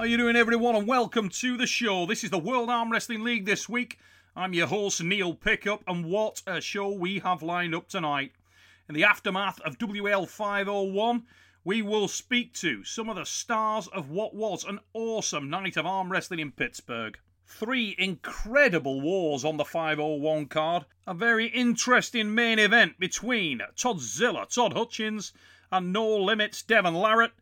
How you doing, everyone, and welcome to the show. This is the World Arm Wrestling League this week. I'm your host Neil Pickup, and what a show we have lined up tonight. In the aftermath of WL 501, we will speak to some of the stars of what was an awesome night of arm wrestling in Pittsburgh. Three incredible wars on the 501 card. A very interesting main event between Toddzilla Todd Hutchings and No Limits Devon Larratt.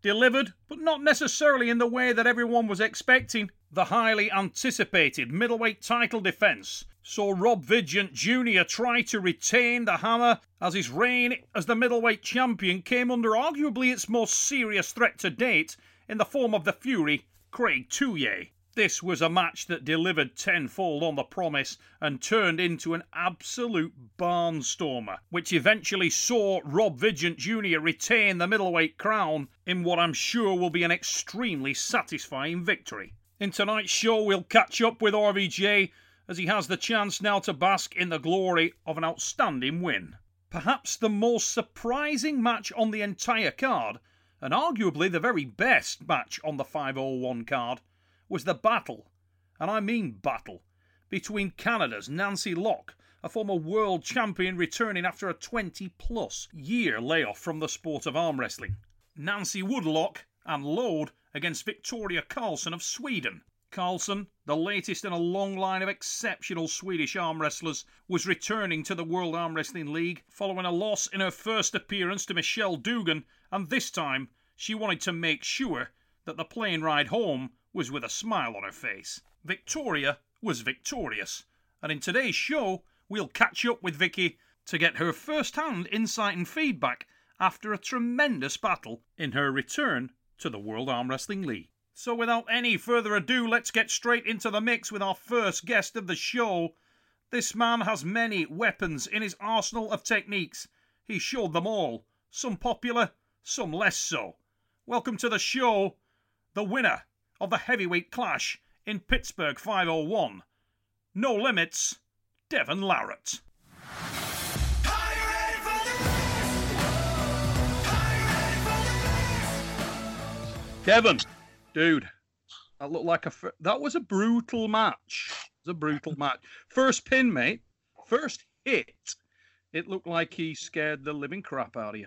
Delivered, but not necessarily in the way that everyone was expecting. The highly anticipated middleweight title defense saw Rob Vigeant Jr. try to retain the hammer as his reign as the middleweight champion came under arguably its most serious threat to date in the form of the Fury, Craig Tullier. This was a match that delivered tenfold on the promise and turned into an absolute barnstormer, which eventually saw Rob Vigeant Jr. retain the middleweight crown in what I'm sure will be an extremely satisfying victory. In tonight's show, we'll catch up with RVJ as he has the chance now to bask in the glory of an outstanding win. Perhaps the most surprising match on the entire card, and arguably the very best match on the 501 card, was the battle, and I mean battle, between Canada's Nancy Locke, a former world champion returning after a 20 plus year layoff from the sport of arm wrestling. Nancy Woodlock and Lode against Victoria Carlson of Sweden. Carlson, the latest in a long line of exceptional Swedish arm wrestlers, was returning to the World Arm Wrestling League following a loss in her first appearance to Michelle Dugan, and this time she wanted to make sure that the plane ride home was with a smile on her face. Victoria was victorious, and in today's show, we'll catch up with Vicky to get her first hand insight and feedback after a tremendous battle in her return to the World Arm Wrestling League. So, without any further ado, let's get straight into the mix with our first guest of the show. This man has many weapons in his arsenal of techniques. He showed them all, some popular, some less so. Welcome to the show, the winner of the heavyweight clash in Pittsburgh 501. No limits, Devon Larratt. Devon, dude, that looked like a fir- that was a brutal match. It was a brutal match. First pin, mate. First hit. It looked like he scared the living crap out of you.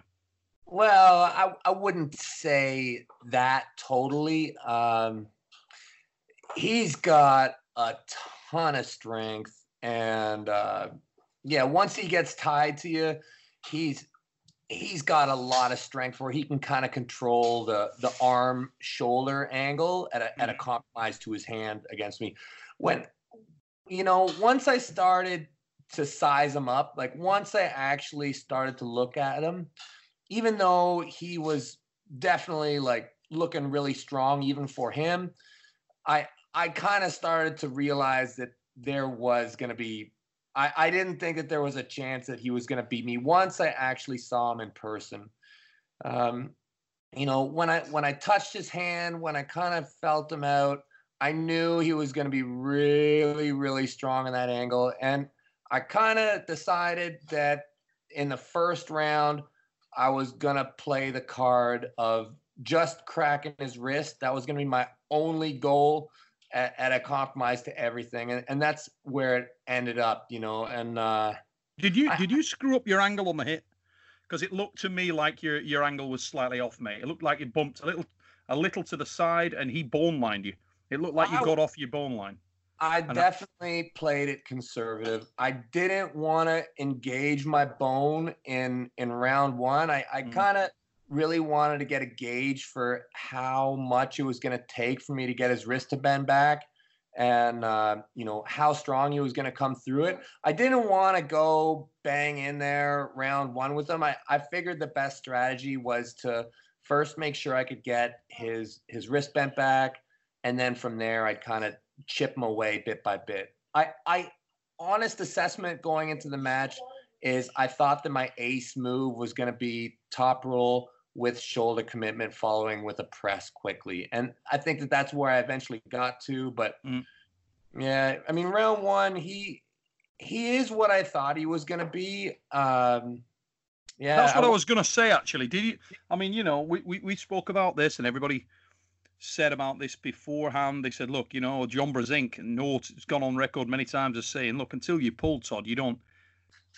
Well, I, I wouldn't say that totally. Um, he's got a ton of strength, and uh, yeah, once he gets tied to you, he's he's got a lot of strength where he can kind of control the the arm shoulder angle at a at a compromise to his hand against me. When you know, once I started to size him up, like once I actually started to look at him, even though he was definitely like looking really strong even for him, I I kind of started to realize that there was going to be I, I didn't think that there was a chance that he was going to beat me once I actually saw him in person. Um, you know, when I when I touched his hand, when I kind of felt him out, I knew he was going to be really, really strong in that angle, and I kind of decided that in the first round, I was gonna play the card of just cracking his wrist. That was gonna be my only goal at, at a compromise to everything, and, and that's where it ended up, you know. And uh, Did you I- did you screw up your angle on the hit? Because it looked to me like your your angle was slightly off, mate. It looked like it bumped a little a little to the side, and he bone lined you. It looked like you Wow. got off your bone line. I definitely played it conservative. I didn't want to engage my bone in in round one. I, I Mhm. kind of really wanted to get a gauge for how much it was going to take for me to get his wrist to bend back. and uh, you know how strong he was going to come through it. I didn't want to go bang in there round one with him. I, I figured the best strategy was to first make sure I could get his his wrist bent back, and then from there I'd kind of chip him away bit by bit. I I honest assessment going into the match is I thought that my ace move was going to be top roll with shoulder commitment following with a press quickly. And I think that that's where I eventually got to. But mm. yeah, I mean, round one, he he is what I thought he was going to be. Um, yeah, that's what I, I was going to say. Actually, did you? I mean, you know, we, we we spoke about this, and everybody said about this beforehand. They said, look, you know, John Brzenk, no, it's gone on record many times as saying, look, until you pull Todd, you don't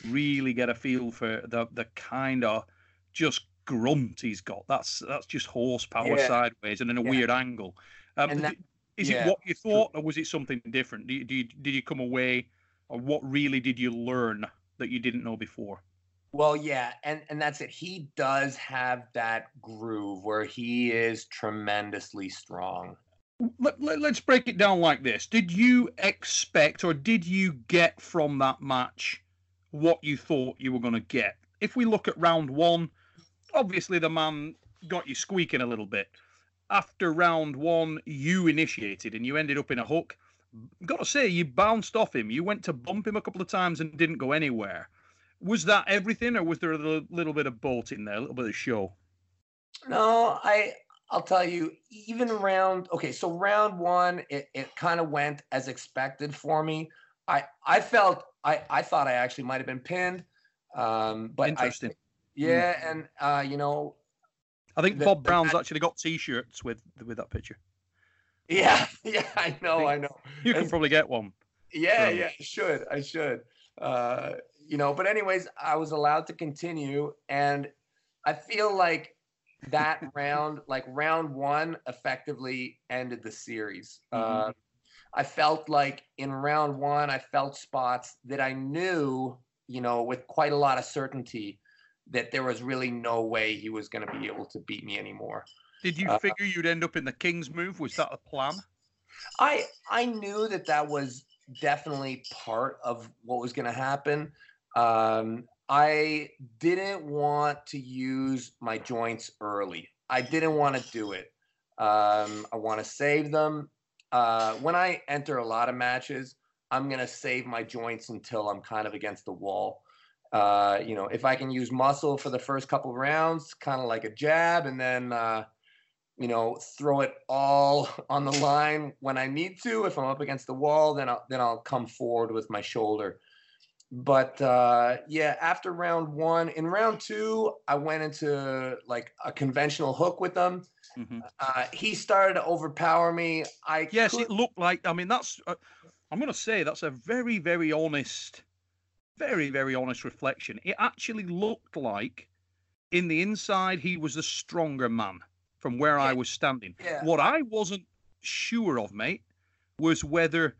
really get a feel for the the kind of just grunt he's got. That's that's just horsepower yeah. sideways and in a yeah. weird angle. Um, that, is yeah. it what you thought, or was it something different? Did you, did you come away, or what really did you learn that you didn't know before? Well, yeah, and and that's it. He does have that groove where he is tremendously strong. Let, let, let's break it down like this. Did you expect or did you get from that match what you thought you were going to get? If we look at round 1, obviously the man got you squeaking a little bit. After round 1, you initiated and you ended up in a hook. Got to say, you bounced off him. You went to bump him a couple of times and didn't go anywhere was that everything, or was there a little, bit of bolt in there, a little bit of show? No, I I'll tell you, even round okay, so round one, it, it kind of went as expected for me. I I felt I I thought I actually might have been pinned, um, but interesting. I, yeah, mm. and uh, you know, I think the, Bob Brown's actually got T-shirts with with that picture. Yeah, yeah, I know, I, I know. You can probably get one. Yeah, yeah, I should, I should. Uh, you know, but anyways, I was allowed to continue, and I feel like that round, like round one, effectively ended the series. Mm-hmm. Uh, I felt like in round one, I felt spots that I knew, you know, with quite a lot of certainty, that there was really no way he was going to be able to beat me anymore. Did you uh, figure you'd end up in the King's move? Was that a plan? I I knew that that was definitely part of what was going to happen. Um, I didn't want to use my joints early. I didn't want to do it. Um, I want to save them. Uh, when I enter a lot of matches, I'm going to save my joints until I'm kind of against the wall. Uh, you know, if I can use muscle for the first couple rounds, kind of like a jab, and then, uh, you know, throw it all on the line when I need to. If I'm up against the wall, then I'll then I'll come forward with my shoulder but uh, yeah, after round one, in round two, I went into like a conventional hook with him. Mm-hmm. Uh, he started to overpower me. I yes, could... it looked like. I mean, that's. Uh, I'm to say that's a very, very honest, very, very honest reflection. It actually looked like, in the inside, he was the stronger man from where yeah. I was standing. Yeah. What I wasn't sure of, mate, was whether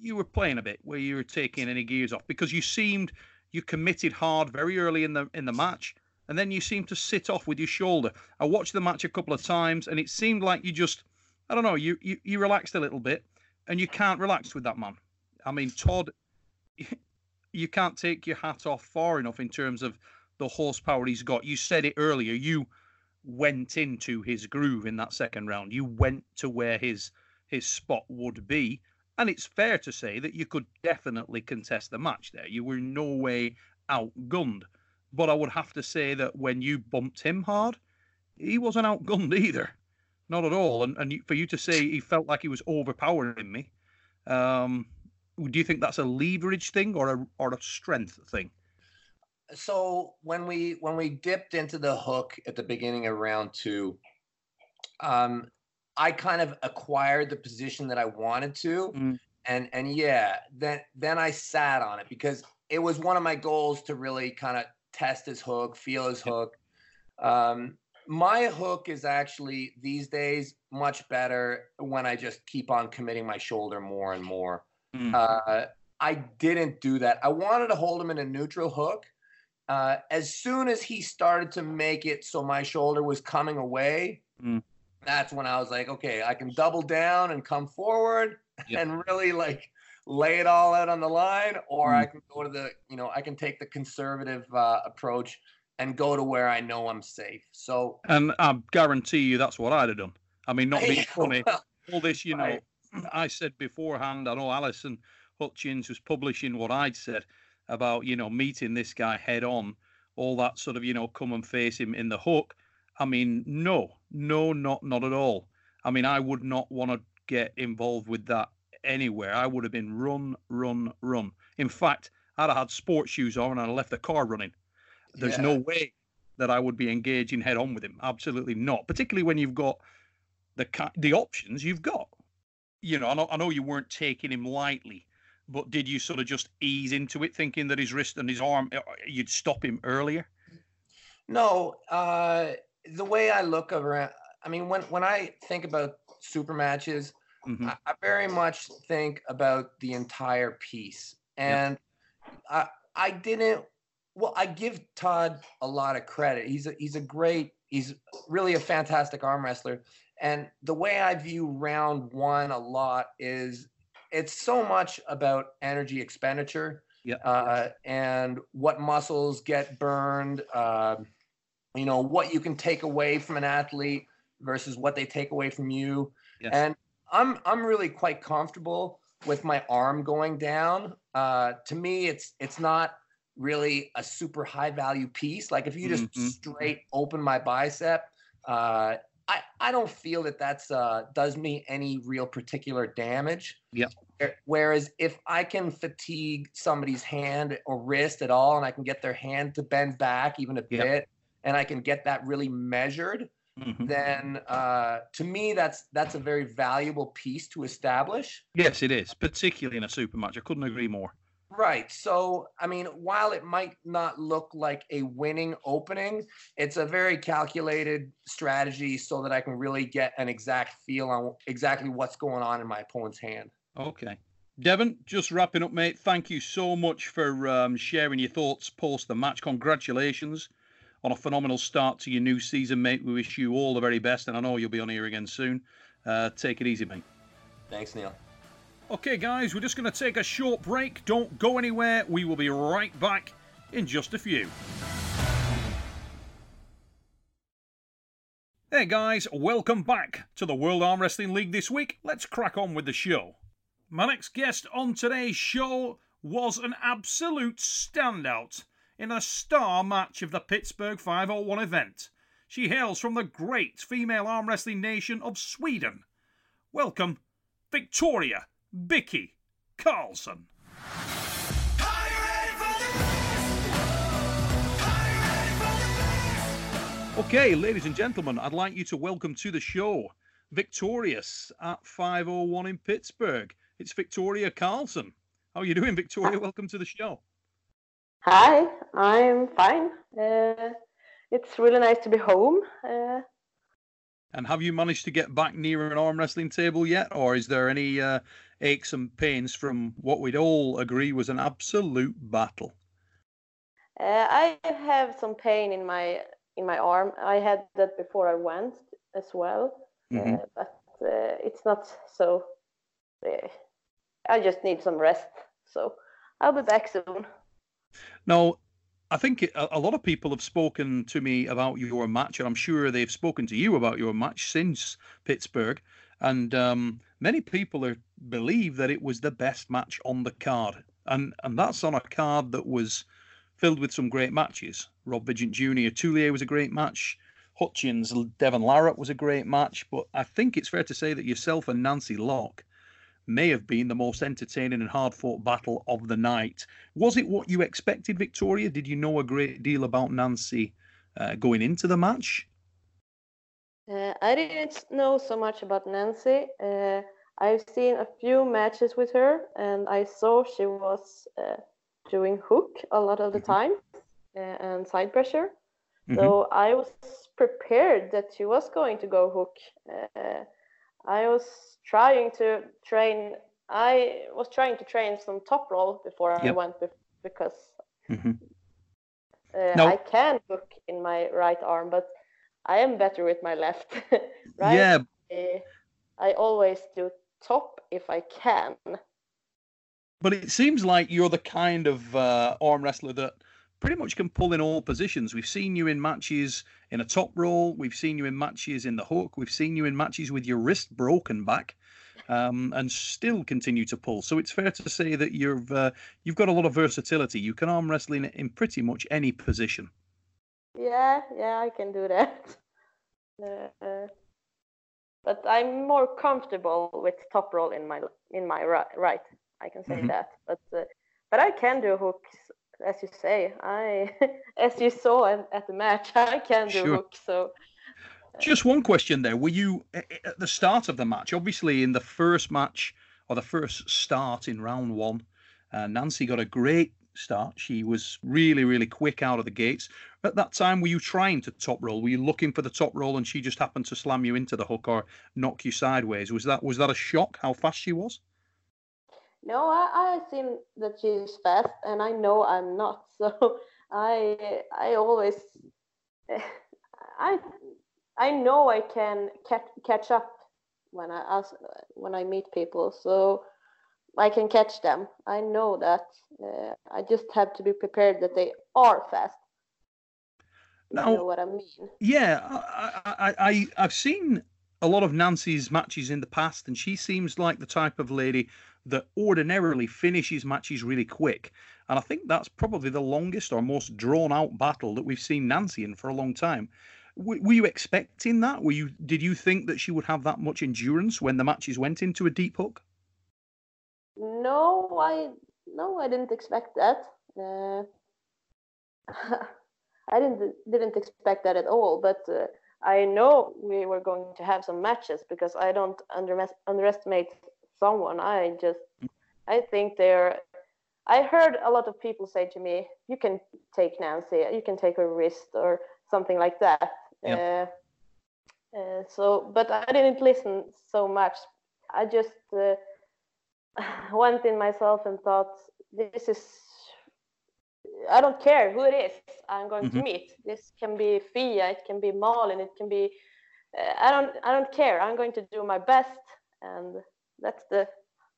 you were playing a bit where you were taking any gears off because you seemed you committed hard very early in the in the match and then you seemed to sit off with your shoulder. I watched the match a couple of times and it seemed like you just I don't know, you you, you relaxed a little bit and you can't relax with that man. I mean, Todd you can't take your hat off far enough in terms of the horsepower he's got. You said it earlier, you went into his groove in that second round. You went to where his his spot would be and it's fair to say that you could definitely contest the match there. You were no way outgunned. But I would have to say that when you bumped him hard, he wasn't outgunned either. Not at all. And, and for you to say he felt like he was overpowering me, um, do you think that's a leverage thing or a, or a strength thing? So when we when we dipped into the hook at the beginning of round two, um, I kind of acquired the position that I wanted to. Mm. And and yeah, then then I sat on it because it was one of my goals to really kind of test his hook, feel his hook. Um, my hook is actually these days much better when I just keep on committing my shoulder more and more. Mm. Uh, I didn't do that. I wanted to hold him in a neutral hook. Uh, as soon as he started to make it so my shoulder was coming away, mm that's when I was like, okay, I can double down and come forward, yeah. and really like lay it all out on the line, or mm. I can go to the, you know, I can take the conservative uh, approach and go to where I know I'm safe. So, and I guarantee you that's what I'd have done. I mean, not being funny, well, all this, you know, right. I said beforehand. I know Alison Hutchings was publishing what I'd said about, you know, meeting this guy head on, all that sort of, you know, come and face him in the hook. I mean, no, no, not not at all. I mean, I would not want to get involved with that anywhere. I would have been run, run, run. In fact, I'd have had sports shoes on and I'd left the car running. There's yeah. no way that I would be engaging head on with him. Absolutely not. Particularly when you've got the the options you've got. You know, I know, I know you weren't taking him lightly, but did you sort of just ease into it, thinking that his wrist and his arm, uh, you'd stop him earlier? No, uh, the way I look around, I mean, when when I think about super matches, mm-hmm. I, I, very much think about the entire piece, and yep. I I didn't. Well, I give Todd a lot of credit. He's a he's a great. He's really a fantastic arm wrestler. And the way I view round one a lot is it's so much about energy expenditure yeah. Uh, and what muscles get burned. Uh, you know what you can take away from an athlete versus what they take away from you. Yes. And I'm I'm really quite comfortable with my arm going down. Uh, to me, it's it's not really a super high value piece. Like if you just mm-hmm. straight open my bicep, uh, I I don't feel that that's uh, does me any real particular damage. Yeah. Whereas if I can fatigue somebody's hand or wrist at all, and I can get their hand to bend back even a yep. bit, and I can get that really measured, mm-hmm. then uh, to me that's that's a very valuable piece to establish. Yes, it is, particularly in a super match. I couldn't agree more. Right. So, I mean, while it might not look like a winning opening, it's a very calculated strategy so that I can really get an exact feel on exactly what's going on in my opponent's hand. Okay. Devon, just wrapping up, mate. Thank you so much for um, sharing your thoughts post the match. Congratulations on a phenomenal start to your new season, mate. We wish you all the very best, and I know you'll be on here again soon. Uh, take it easy, mate. Thanks, Neil. Okay, guys, we're just going to take a short break. Don't go anywhere. We will be right back in just a few. Hey, guys, welcome back to the World Arm Wrestling League this week. Let's crack on with the show. My next guest on today's show was an absolute standout in a star match of the Pittsburgh 501 event. She hails from the great female arm wrestling nation of Sweden. Welcome, Victoria Vicky Carlson. Okay, ladies and gentlemen, I'd like you to welcome to the show Victorious at 501 in Pittsburgh. It's Victoria Carlson. How are you doing, Victoria? Ah. Welcome to the show. Hi, I'm fine. Uh, it's really nice to be home. Uh, and have you managed to get back near an arm wrestling table yet, or is there any uh, aches and pains from what we'd all agree was an absolute battle? Uh, I have some pain in my in my arm. I had that before I went as well, uh, mm-hmm. uh, but it's not so. Uh, I just need some rest, so I'll be back soon. Now, I think a, lot of people have spoken to me about your match, and I'm sure they've spoken to you about your match since Pittsburgh. And um, many people are, believe that it was the best match on the card, and and that's on a card that was filled with some great matches. Rob Vigeant Jr. Tullier was a great match. Hutchings, Devon Larratt was a great match, but I think it's fair to say that yourself and Nancy Locke may have been the most entertaining and hard fought battle of the night. Was it what you expected, Victoria? Did you know a great deal about Nancy uh, going into the match? Uh, I didn't know so much about Nancy. Uh, I've seen a few matches with her, and I saw she was uh, doing hook a lot of the mm-hmm. time uh, and side pressure. Mm-hmm. So I was prepared that she was going to go hook. I was trying to train. I was trying to train some top roll before yep. I went because mm-hmm. uh, no. I can hook in my right arm, but I am better with my left. right? Yeah. Uh, I always do top if I can. But it seems like you're the kind of uh, arm wrestler that pretty much can pull in all positions. We've seen you in matches in a top roll. We've seen you in matches in the hook. We've seen you in matches with your wrist broken back, um, and still continue to pull. So it's fair to say that you've uh, you've got a lot of versatility. You can arm wrestle in, in pretty much any position. Yeah, yeah, I can do that. Uh, but I'm more comfortable with top roll in my in my right. I can say Mhm. that. But uh, but I can do hooks, as you say. I as you saw at, the match, I can do Sure. hooks. So Just one question there. Were you at the start of the match? Obviously, in the first match or the first start in round one, uh, Nancy got a great start. She was really, really quick out of the gates. At that time, were you trying to top roll? Were you looking for the top roll, and she just happened to slam you into the hook or knock you sideways? Was that was that a shock? How fast she was? No, I I seen that she's fast, and I know I'm not. So I I always I I know I can catch catch up when I ask, when I meet people. So I can catch them. I know that. Uh, I just have to be prepared that they are fast. You Now- know what I mean? Yeah, I, I, I, I've seen a lot of Nancy's matches in the past, and she seems like the type of lady that ordinarily finishes matches really quick. And I think that's probably the longest or most drawn out battle that we've seen Nancy in for a long time. W- were you expecting that? Were you? Did you think that she would have that much endurance when the matches went into a deep hook? No, I no, I didn't expect that. Uh, I didn't didn't expect that at all. But uh, I know we were going to have some matches because I don't under, underestimate someone. I just I think they're. I heard a lot of people say to me, "You can take Nancy. You can take her wrist or something like that." Uh, uh, so, but I didn't listen so much. I just uh, went in myself and thought, this is, I don't care who it is I'm going to Mhm. meet. This can be Fia, it can be Malin, it can be, uh, I don't, I don't care. I'm going to do my best, and that's the,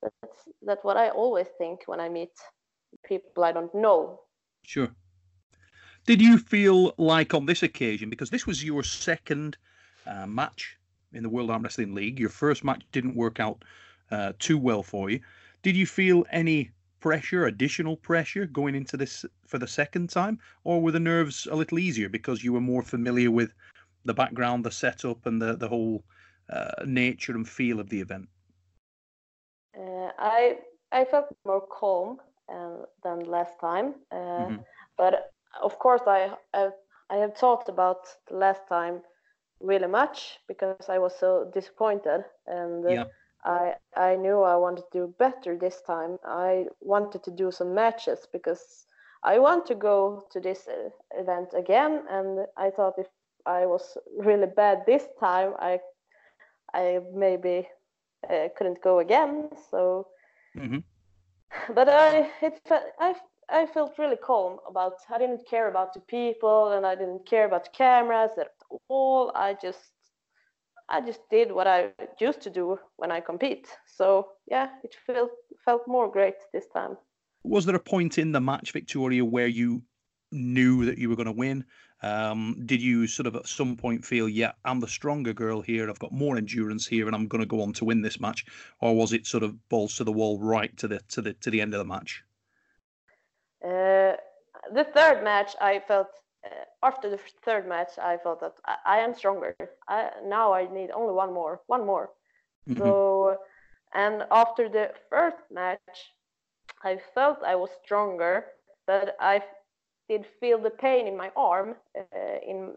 that's that's what I always think when I meet people I don't know. Sure. Did you feel like on this occasion, because this was your second uh, match in the World Arm Wrestling League, your first match didn't work out uh, too well for you. Did you feel any pressure, additional pressure going into this for the second time, or were the nerves a little easier because you were more familiar with the background, the setup, and the the whole uh, nature and feel of the event? Uh, I I felt more calm uh, than last time, uh, Mhm. but of course I, I I have talked about the last time really much because I was so disappointed and Yeah. I I knew I wanted to do better this time. I wanted to do some matches because I want to go to this uh, event again, and I thought if I was really bad this time, I I maybe uh, couldn't go again. So hmm but I it I I felt really calm about. I didn't care about the people and I didn't care about the cameras at all. I just I just did what I used to do when I compete. So yeah, it felt felt more great this time. was there a point in the match, Victoria, where you knew that you were going to win? Um, did you sort of at some point feel, yeah, I'm the stronger girl here, I've got more endurance here, and I'm going to go on to win this match, or was it sort of balls to the wall right to the to the to the end of the match? Uh, the third match, I felt uh, after the third match, I felt that I, I am stronger. I, now I need only one more, one more. Mhm. So, and after the first match, I felt I was stronger, but I did feel the pain in my arm, uh, in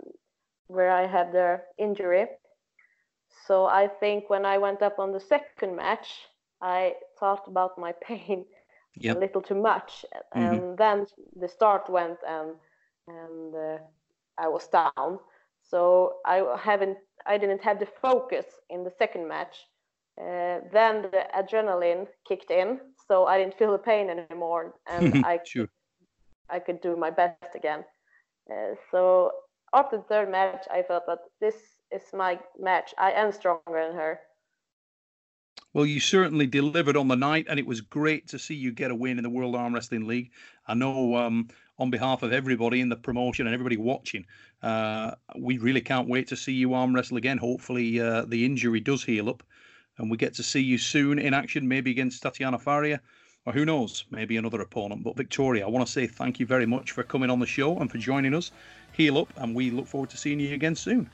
where I had the injury. So I think when I went up on the second match, I thought about my pain Yep. a little too much, Mhm. and then the start went and and uh, I was down. So I haven't, I didn't have the focus in the second match. Uh, then the adrenaline kicked in, so I didn't feel the pain anymore, and I sure. I could do my best again. Uh, so after the third match, I felt that this is my match. I am stronger than her. Well, you certainly delivered on the night, and it was great to see you get a win in the World Arm Wrestling League. I know, um, on behalf of everybody in the promotion and everybody watching, uh, we really can't wait to see you arm wrestle again. Hopefully, uh, the injury does heal up, and we get to see you soon in action, maybe against Tatiana Faria, or who knows, maybe another opponent. But Victoria, I want to say thank you very much for coming on the show and for joining us. Heal up, and we look forward to seeing you again soon.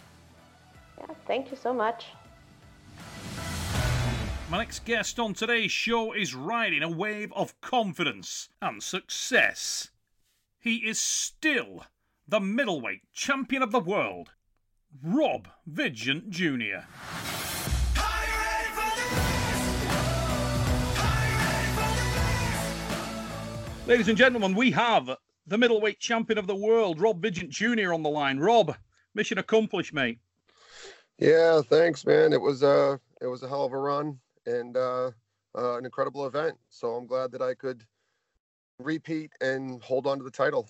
Yeah, thank you so much. My next guest on today's show is riding a wave of confidence and success. He is still the middleweight champion of the world, Rob Vigeant Jr. Ladies and gentlemen, we have the middleweight champion of the world, Rob Vigeant Jr. on the line. Rob, mission accomplished, mate. Yeah, thanks, man. It was uh it was a hell of a run and uh, uh, an incredible event. So I'm glad that I could repeat and hold on to the title.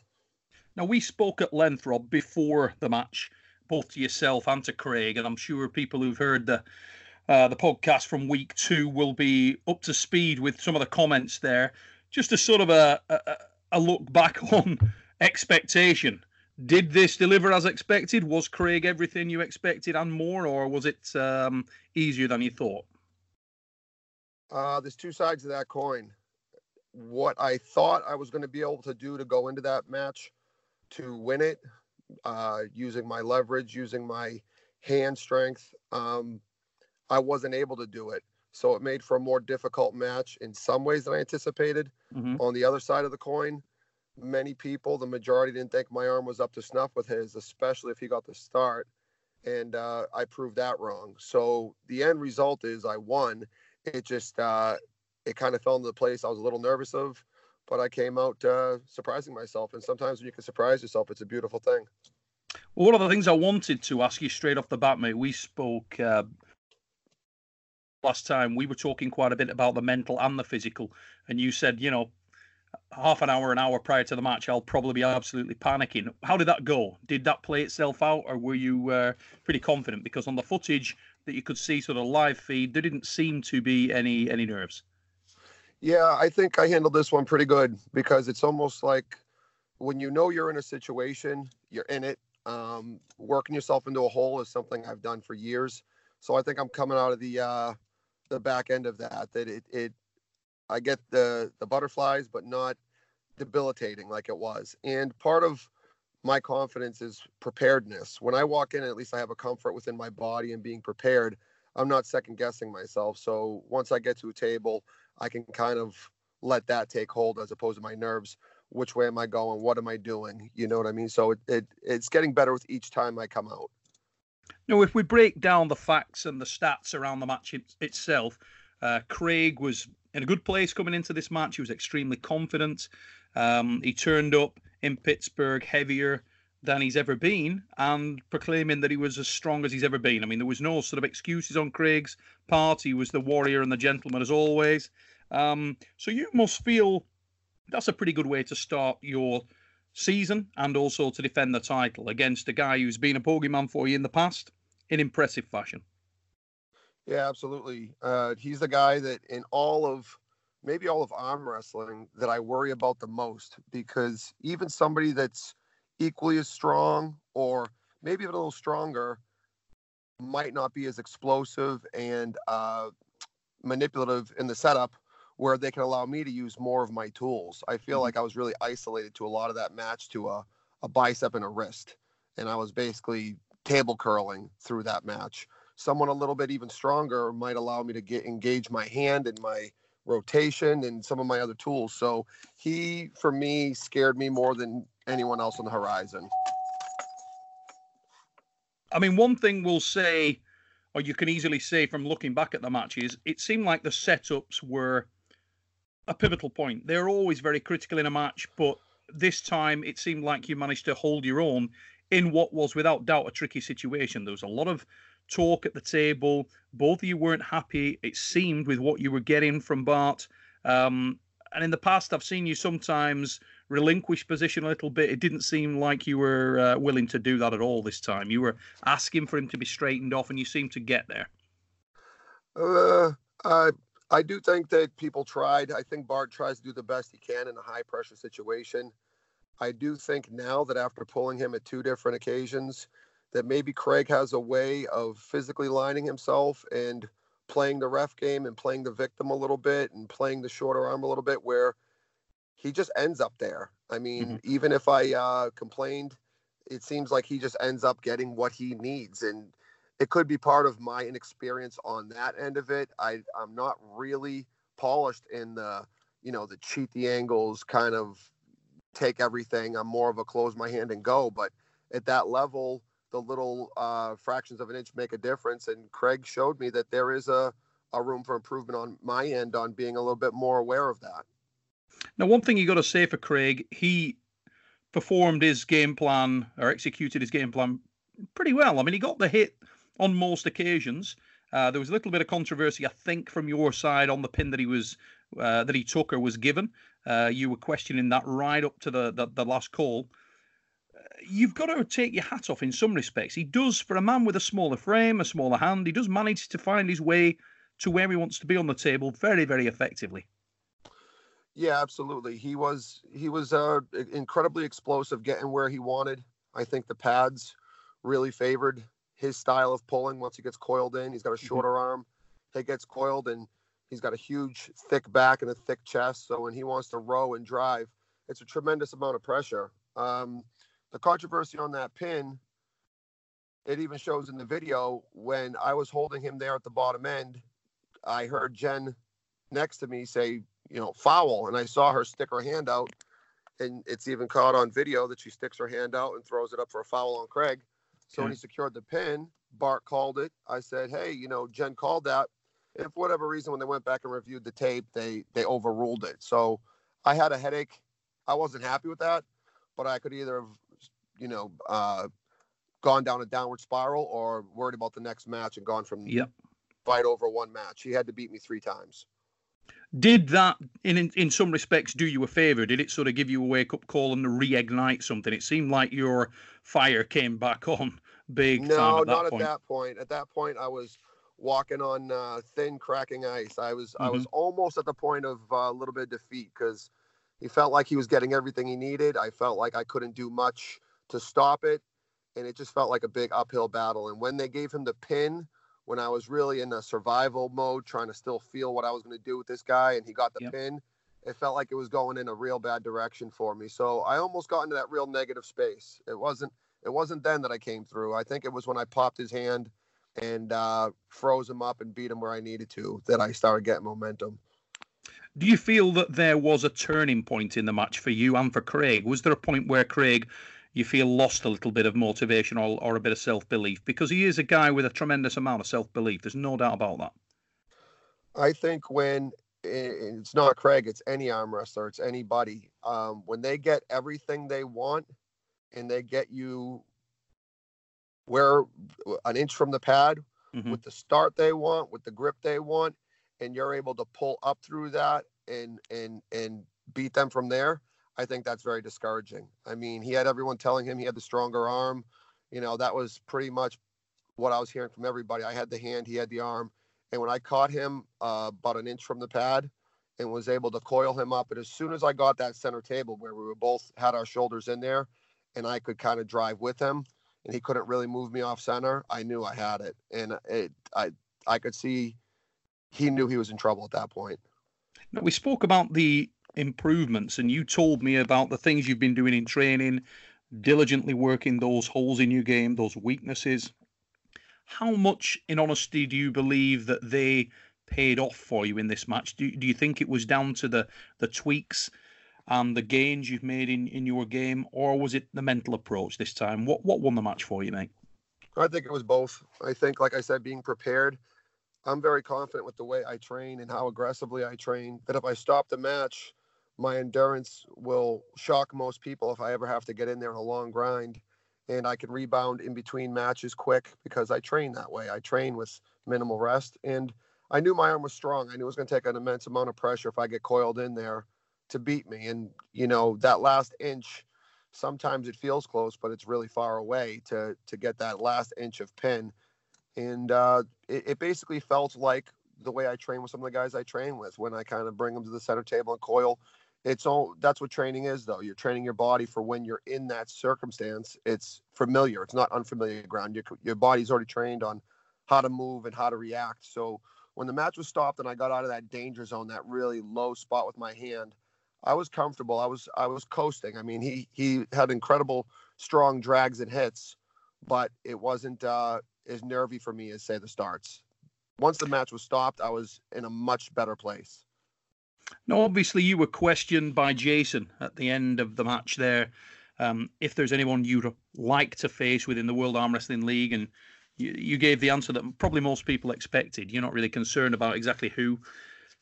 Now we spoke at length, Rob, before the match, both to yourself and to Craig, and I'm sure people who've heard the uh, the podcast from week two will be up to speed with some of the comments there. Just a sort of a, a, a look back on expectation. Did this deliver as expected? Was Craig everything you expected and more, or was it um, easier than you thought? Uh, there's two sides of that coin. What I thought I was going to be able to do to go into that match to win it, uh, using my leverage, using my hand strength, um, I wasn't able to do it. So it made for a more difficult match in some ways than I anticipated. Mm-hmm. On the other side of the coin, many people, the majority didn't think my arm was up to snuff with his, especially if he got the start. And uh, I proved that wrong. So the end result is I won. It just, uh, it kind of fell into place I was a little nervous of, but I came out uh, surprising myself. And sometimes when you can surprise yourself, it's a beautiful thing. Well, one of the things I wanted to ask you straight off the bat, mate, we spoke uh, last time. We were talking quite a bit about the mental and the physical, and you said, you know, half an hour, an hour prior to the match, I'll probably be absolutely panicking. How did that go? Did that play itself out, or were you uh, pretty confident? Because on the footage that you could see, sort of live feed, there didn't seem to be any any nerves. Yeah, I think I handled this one pretty good because it's almost like when you know you're in a situation, you're in it. Um, working yourself into a hole is something I've done for years. So I think I'm coming out of the uh, the back end of that. That it it I get the the butterflies, but not debilitating like it was. And part of my confidence is preparedness. When I walk in, at least I have a comfort within my body and being prepared. I'm not second guessing myself. So once I get to a table, I can kind of let that take hold as opposed to my nerves. Which way am I going? What am I doing? You know what I mean? So it, it it's getting better with each time I come out. Now, if we break down the facts and the stats around the match it, itself, uh, Craig was in a good place coming into this match. He was extremely confident. Um, he turned up in Pittsburgh heavier than he's ever been and proclaiming that he was as strong as he's ever been. I mean, there was no sort of excuses on Craig's part. He was the warrior and the gentleman as always. Um, so you must feel that's a pretty good way to start your season and also to defend the title against a guy who's been a bogeyman for you in the past in impressive fashion. Yeah, absolutely. Uh, he's the guy that in all of maybe all of arm wrestling that I worry about the most because even somebody that's equally as strong or maybe even a little stronger might not be as explosive and uh, manipulative in the setup where they can allow me to use more of my tools. I feel mm-hmm. like I was really isolated to a lot of that match to a, a bicep and a wrist. And I was basically table curling through that match. Someone a little bit even stronger might allow me to get engage my hand and my rotation and some of my other tools. So he, for me, scared me more than anyone else on the horizon. I mean, one thing we'll say, or you can easily say from looking back at the matches, it seemed like the setups were a pivotal point. They're always very critical in a match, but this time it seemed like you managed to hold your own in what was without doubt a tricky situation. There was a lot of talk at the table. Both of you weren't happy, it seemed, with what you were getting from Bart. Um, and in the past, I've seen you sometimes relinquish position a little bit. It didn't seem like you were uh, willing to do that at all this time. You were asking for him to be straightened off, and you seemed to get there. Uh, Uh, I do think that people tried. I think Bart tries to do the best he can in a high pressure situation. I do think now that after pulling him at two different occasions, that maybe Craig has a way of physically lining himself and playing the ref game and playing the victim a little bit and playing the shorter arm a little bit where he just ends up there. I mean, mm-hmm. even if I uh, complained, it seems like he just ends up getting what he needs. And it could be part of my inexperience on that end of it. I, I'm not really polished in the, you know, the cheat the angles kind of take everything. I'm more of a close my hand and go. But at that level, the little uh, fractions of an inch make a difference. And Craig showed me that there is a, a room for improvement on my end on being a little bit more aware of that. Now, one thing you got to say for Craig, he performed his game plan or executed his game plan pretty well. I mean, he got the hit on most occasions. Uh, there was a little bit of controversy, I think, from your side on the pin that he was uh, that he took or was given. Uh, you were questioning that right up to the the, the last call. Uh, you've got to take your hat off in some respects. He does, for a man with a smaller frame, a smaller hand, he does manage to find his way to where he wants to be on the table very, very effectively. Yeah, absolutely. He was he was uh, incredibly explosive, getting where he wanted. I think the pads really favored his style of pulling. Once he gets coiled in, he's got a mm-hmm. shorter mm-hmm. arm. He gets coiled, and he's got a huge, thick back and a thick chest. So when he wants to row and drive, it's a tremendous amount of pressure. Um, the controversy on that pin, it even shows in the video when I was holding him there at the bottom end. I heard Jen next to me say, you know, foul. And I saw her stick her hand out. And it's even caught on video that she sticks her hand out and throws it up for a foul on Craig. So okay. when he secured the pin, Bart called it. I said, hey, you know, Jen called that. And for whatever reason, when they went back and reviewed the tape, they they overruled it. So I had a headache. I wasn't happy with that, but I could either have, you know, uh, gone down a downward spiral or worried about the next match and gone from yep. fight over one match. He had to beat me three times. Did that, in, in in some respects, do you a favor? Did it sort of give you a wake up call and reignite something? It seemed like your fire came back on big. No, at not point. at that point. At that point, I was walking on uh, thin, cracking ice. I was mm-hmm. I was almost at the point of uh, a little bit of defeat because he felt like he was getting everything he needed. I felt like I couldn't do much to stop it, and it just felt like a big uphill battle. And when they gave him the pin when I was really in a survival mode, trying to still feel what I was going to do with this guy, and he got the yep. pin. It felt like it was going in a real bad direction for me. So I almost got into that real negative space. It wasn't. It wasn't then that I came through. I think it was when I popped his hand and uh, froze him up and beat him where I needed to that I started getting momentum. Do you feel that there was a turning point in the match for you and for Craig? Was there a point where Craig you feel lost a little bit of motivation or, or a bit of self belief because he is a guy with a tremendous amount of self belief. There's no doubt about that. I think when it's not Craig, it's any arm wrestler, it's anybody. Um, when they get everything they want and they get you where an inch from the pad mm-hmm. with the start they want, with the grip they want, and you're able to pull up through that and and and beat them from there I think that's very discouraging. I mean, he had everyone telling him he had the stronger arm. You know, that was pretty much what I was hearing from everybody. I had the hand, he had the arm. And when I caught him uh, about an inch from the pad and was able to coil him up, and as soon as I got that center table where we were both had our shoulders in there and I could kind of drive with him and he couldn't really move me off center, I knew I had it. And it, I, I could see he knew he was in trouble at that point. Now, we spoke about the improvements, and you told me about the things you've been doing in training, diligently working those holes in your game, those weaknesses. How much, in honesty, do you believe that they paid off for you in this match? Do, do you think it was down to the, the tweaks and the gains you've made in, in your game, or was it the mental approach this time? What what won the match for you, mate? I think it was both. I think, like I said, being prepared. I'm very confident with the way I train and how aggressively I train. That if I stop the match, my endurance will shock most people if I ever have to get in there in a long grind. And I can rebound in between matches quick because I train that way. I train with minimal rest. And I knew my arm was strong. I knew it was going to take an immense amount of pressure if I get coiled in there to beat me. And, you know, that last inch, sometimes it feels close, but it's really far away to, to get that last inch of pin. And uh, it, it basically felt like the way I train with some of the guys I train with when I kind of bring them to the center table and coil. It's all that's what training is, though. You're training your body for when you're in that circumstance. It's familiar. It's not unfamiliar ground. Your your body's already trained on how to move and how to react. So when the match was stopped and I got out of that danger zone, that really low spot with my hand, I was comfortable. I was I was coasting. I mean, he he had incredible strong drags and hits, but it wasn't uh, as nervy for me as say the starts. Once the match was stopped, I was in a much better place. Now, obviously, you were questioned by Jason at the end of the match there. Um, if there's anyone you'd like to face within the World Arm Wrestling League, and you, you gave the answer that probably most people expected. You're not really concerned about exactly who.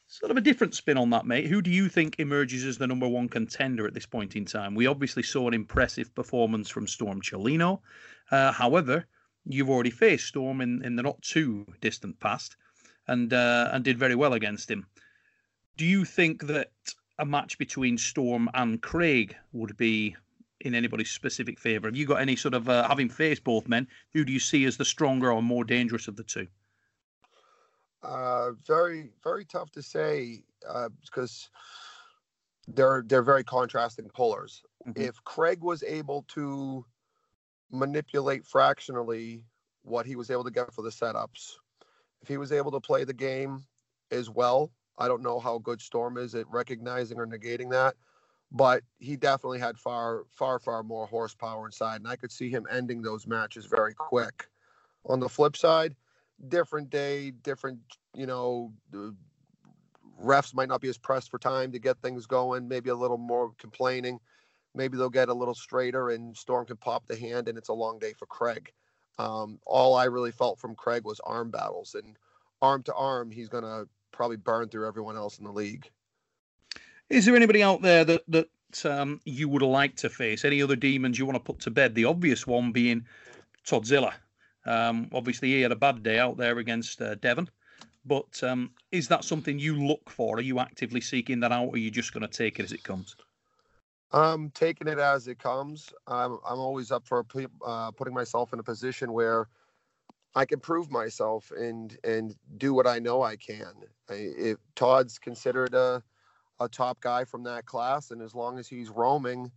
Sort of a different spin on that, mate. Who do you think emerges as the number one contender at this point in time? We obviously saw an impressive performance from Storm Cialino. Uh, however, you've already faced Storm in, in the not too distant past and uh, and did very well against him. Do you think that a match between Storm and Craig would be in anybody's specific favour? Have you got any sort of uh, having faced both men? Who do you see as the stronger or more dangerous of the two? Uh, very, very tough to say uh, because they're they're very contrasting polars. Mhm. If Craig was able to manipulate fractionally what he was able to get for the setups, if he was able to play the game as well, I don't know how good Storm is at recognizing or negating that, but he definitely had far, far, far more horsepower inside, and I could see him ending those matches very quick. On the flip side, different day, different, you know, refs might not be as pressed for time to get things going, maybe a little more complaining. Maybe they'll get a little straighter and Storm can pop the hand and it's a long day for Craig. Um, all I really felt from Craig was arm battles and arm to arm, he's going to probably burn through everyone else in the league. Is there anybody out there that that um, you would like to face? Any other demons you want to put to bed? The obvious one being Toddzilla. Um, obviously, he had a bad day out there against uh, Devon. But um, is that something you look for? Are you actively seeking that out, or are you just going to take it as it comes? I'm taking it as it comes. I'm I'm always up for uh, putting myself in a position where I can prove myself and and do what I know I can. I, if Todd's considered a a top guy from that class, and as long as he's roaming,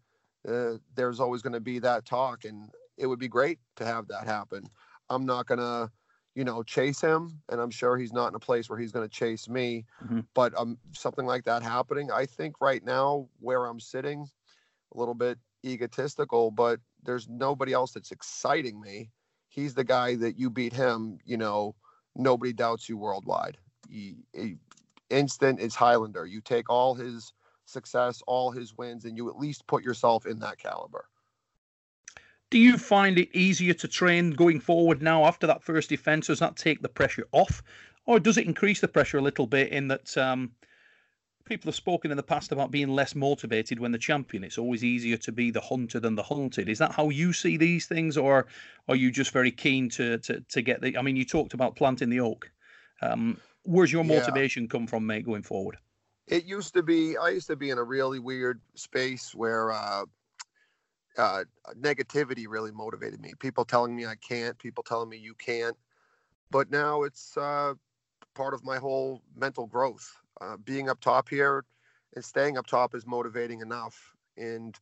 uh, there's always going to be that talk, and it would be great to have that happen. I'm not gonna, you know, chase him, and I'm sure he's not in a place where he's going to chase me. Mhm. But um, something like that happening, I think right now where I'm sitting, a little bit egotistical, but there's nobody else that's exciting me. He's the guy that you beat him, you know, nobody doubts you worldwide. He, he- instant is Highlander. You take all his success, all his wins, and you at least put yourself in that caliber. Do you find it easier to train going forward now after that first defence? Does that take the pressure off, or does it increase the pressure a little bit in that um, people have spoken in the past about being less motivated when the champion? It's always easier to be the hunter than the hunted. Is that how you see these things, or are you just very keen to to, to get the? I mean, you talked about planting the oak. Um, where's your Yeah. motivation come from, mate, going forward? it used to be i used to be in a really weird space where uh, uh, negativity really motivated me people telling me i can't people telling me you can't but now it's uh, part of my whole mental growth uh, being up top here and staying up top is motivating enough. And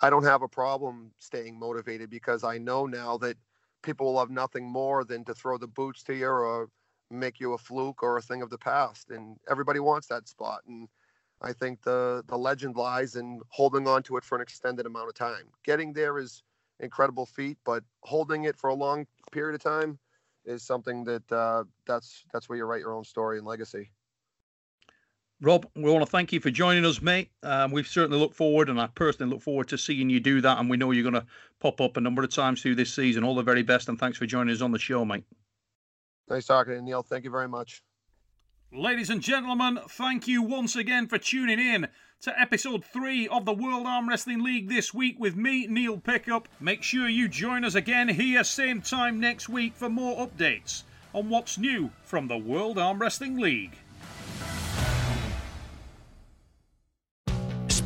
i don't have a problem staying motivated because i know now that people will have nothing more than to throw the boots to you or make you a fluke or a thing of the past. And everybody wants that spot. And i think the the legend lies in holding on to it for an extended amount of time. Getting there is incredible feat but holding it for a long period of time is something that uh, that's that's where you write your own story and legacy Rob, we want to thank you for joining us, mate. Um, we certainly look forward, and I personally look forward to seeing you do that. And we know you're going to pop up a number of times through this season. All the very best, and thanks for joining us on the show, mate. nice talking to you neil thank you very much Ladies and gentlemen, thank you once again for tuning in to episode three of the World Arm Wrestling League this week with me, Neil Pickup. Make sure you join us again here, same time next week, for more updates on what's new from the World Arm Wrestling League.